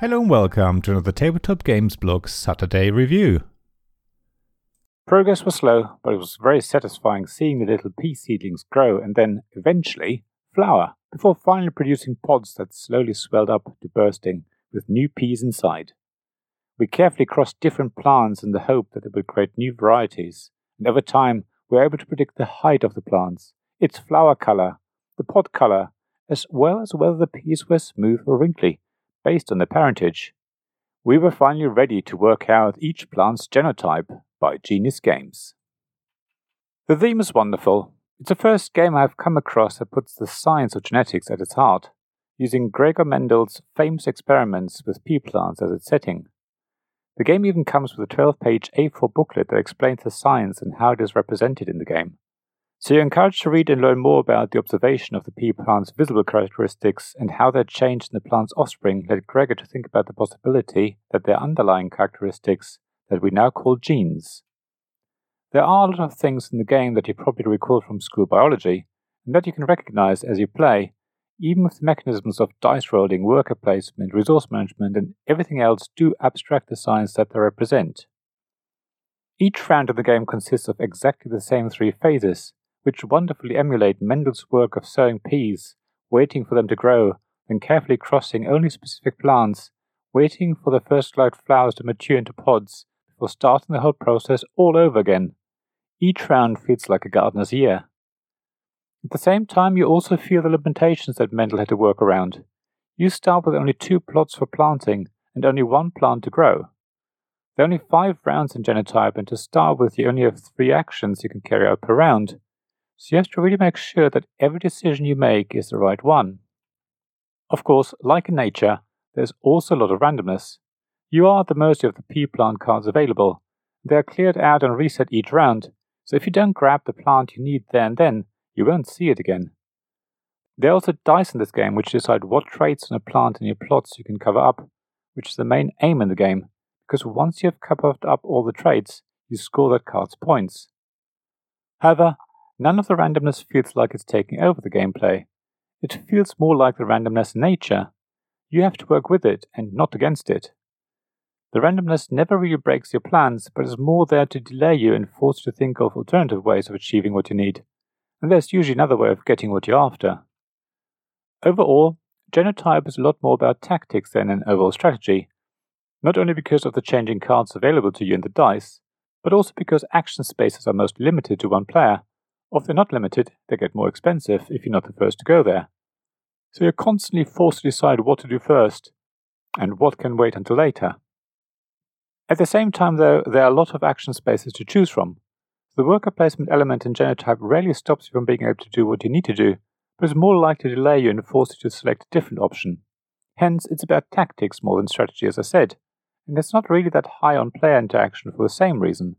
Hello and welcome to another Tabletop Games Blog Saturday review. Progress was slow, but it was very satisfying seeing the little pea seedlings grow and then, eventually, flower, before finally producing pods that slowly swelled up to bursting with new peas inside. We carefully crossed different plants in the hope that it would create new varieties, and over time we were able to predict the height of the plants, its flower color, the pod color, as well as whether the peas were smooth or wrinkly, based on their parentage. We were finally ready to work out each plant's genotype by Genius Games. The theme is wonderful. It's the first game I've come across that puts the science of genetics at its heart, using Gregor Mendel's famous experiments with pea plants as its setting. The game even comes with a 12 page A4 booklet that explains the science and how it is represented in the game. So you're encouraged to read and learn more about the observation of the pea plant's visible characteristics and how their change in the plant's offspring led Gregor to think about the possibility that their underlying characteristics that we now call genes. There are a lot of things in the game that you probably recall from school biology, and that you can recognize as you play, even if the mechanisms of dice rolling, worker placement, resource management, and everything else do abstract the science that they represent. Each round of the game consists of exactly the same three phases, which wonderfully emulate Mendel's work of sowing peas, waiting for them to grow, then carefully crossing only specific plants, waiting for the first light flowers to mature into pods, before starting the whole process all over again. Each round feels like a gardener's year. At the same time, you also feel the limitations that Mendel had to work around. You start with only two plots for planting and only one plant to grow. There are only five rounds in Genotype, and to start with, you only have three actions you can carry out per round. So you have to really make sure that every decision you make is the right one. Of course, like in nature, there's also a lot of randomness. You are at the mercy of the pea plant cards available. They are cleared out and reset each round, so if you don't grab the plant you need there and then, you won't see it again. There are also dice in this game which decide what traits on a plant in your plots you can cover up, which is the main aim in the game, because once you have covered up all the traits, you score that card's points. However, None of the randomness feels like it's taking over the gameplay. It feels more like the randomness in nature. You have to work with it and not against it. The randomness never really breaks your plans, but is more there to delay you and force you to think of alternative ways of achieving what you need. And there's usually another way of getting what you're after. Overall, Genotype is a lot more about tactics than an overall strategy, not only because of the changing cards available to you in the dice, but also because action spaces are most limited to one player, or if they're not limited, they get more expensive if you're not the first to go there. So you're constantly forced to decide what to do first and what can wait until later. At the same time, though, there are a lot of action spaces to choose from. The worker placement element in Genotype rarely stops you from being able to do what you need to do, but is more likely to delay you and force you to select a different option. Hence, it's about tactics more than strategy, as I said, and it's not really that high on player interaction for the same reason.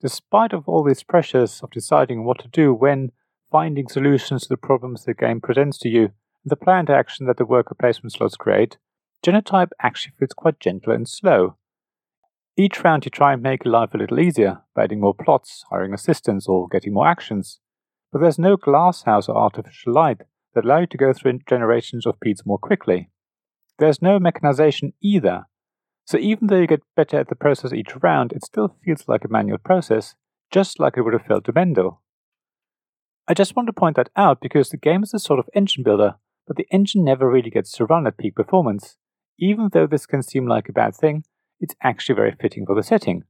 Despite of all these pressures of deciding what to do when finding solutions to the problems the game presents to you, and the planned action that the worker placement slots create, Genotype actually feels quite gentle and slow. Each round you try and make life a little easier by adding more plots, hiring assistants, or getting more actions. But there's no glasshouse or artificial light that allow you to go through generations of peats more quickly. There's no mechanization either so even though you get better at the process each round, it still feels like a manual process, just like it would have felt to Mendel. I just want to point that out because the game is a sort of engine builder, but the engine never really gets to run at peak performance. Even though this can seem like a bad thing, it's actually very fitting for the setting.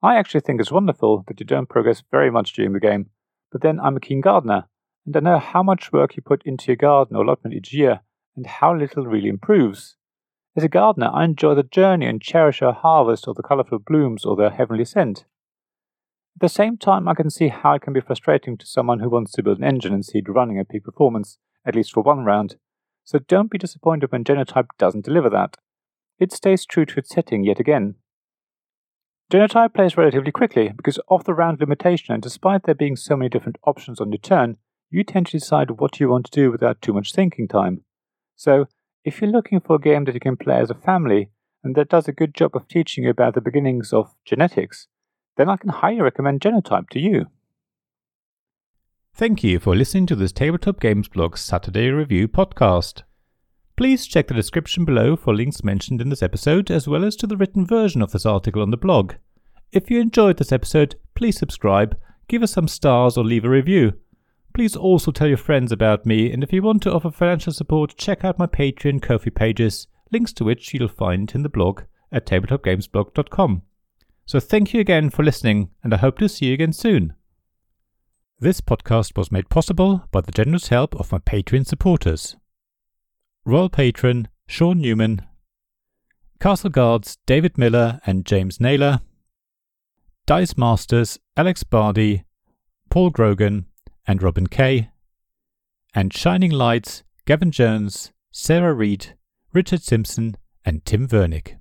I actually think it's wonderful that you don't progress very much during the game, but then I'm a keen gardener, and I know how much work you put into your garden or allotment each year, and how little really improves. As a gardener, I enjoy the journey and cherish our harvest or the colourful blooms or their heavenly scent. At the same time, I can see how it can be frustrating to someone who wants to build an engine and see it running at peak performance, at least for one round. So don't be disappointed when Genotype doesn't deliver that. It stays true to its setting yet again. Genotype plays relatively quickly because of the round limitation, and despite there being so many different options on your turn, you tend to decide what you want to do without too much thinking time. So, if you're looking for a game that you can play as a family and that does a good job of teaching you about the beginnings of genetics, then I can highly recommend Genotype to you. Thank you for listening to this Tabletop Games Blog Saturday Review podcast. Please check the description below for links mentioned in this episode, as well as to the written version of this article on the blog. If you enjoyed this episode, please subscribe, give us some stars, or leave a review. Please also tell your friends about me, and if you want to offer financial support, check out my Patreon Ko-fi pages, links to which you'll find in the blog at tabletopgamesblog.com. So thank you again for listening, and I hope to see you again soon. This podcast was made possible by the generous help of my Patreon supporters. Royal Patron Sean Newman, Castle Guards David Miller and James Naylor, Dice Masters Alex Bardi, Paul Grogan, and Robin Kay, and Shining Lights Gavin Jones, Sarah Reed, Richard Simpson, and Tim Vernick.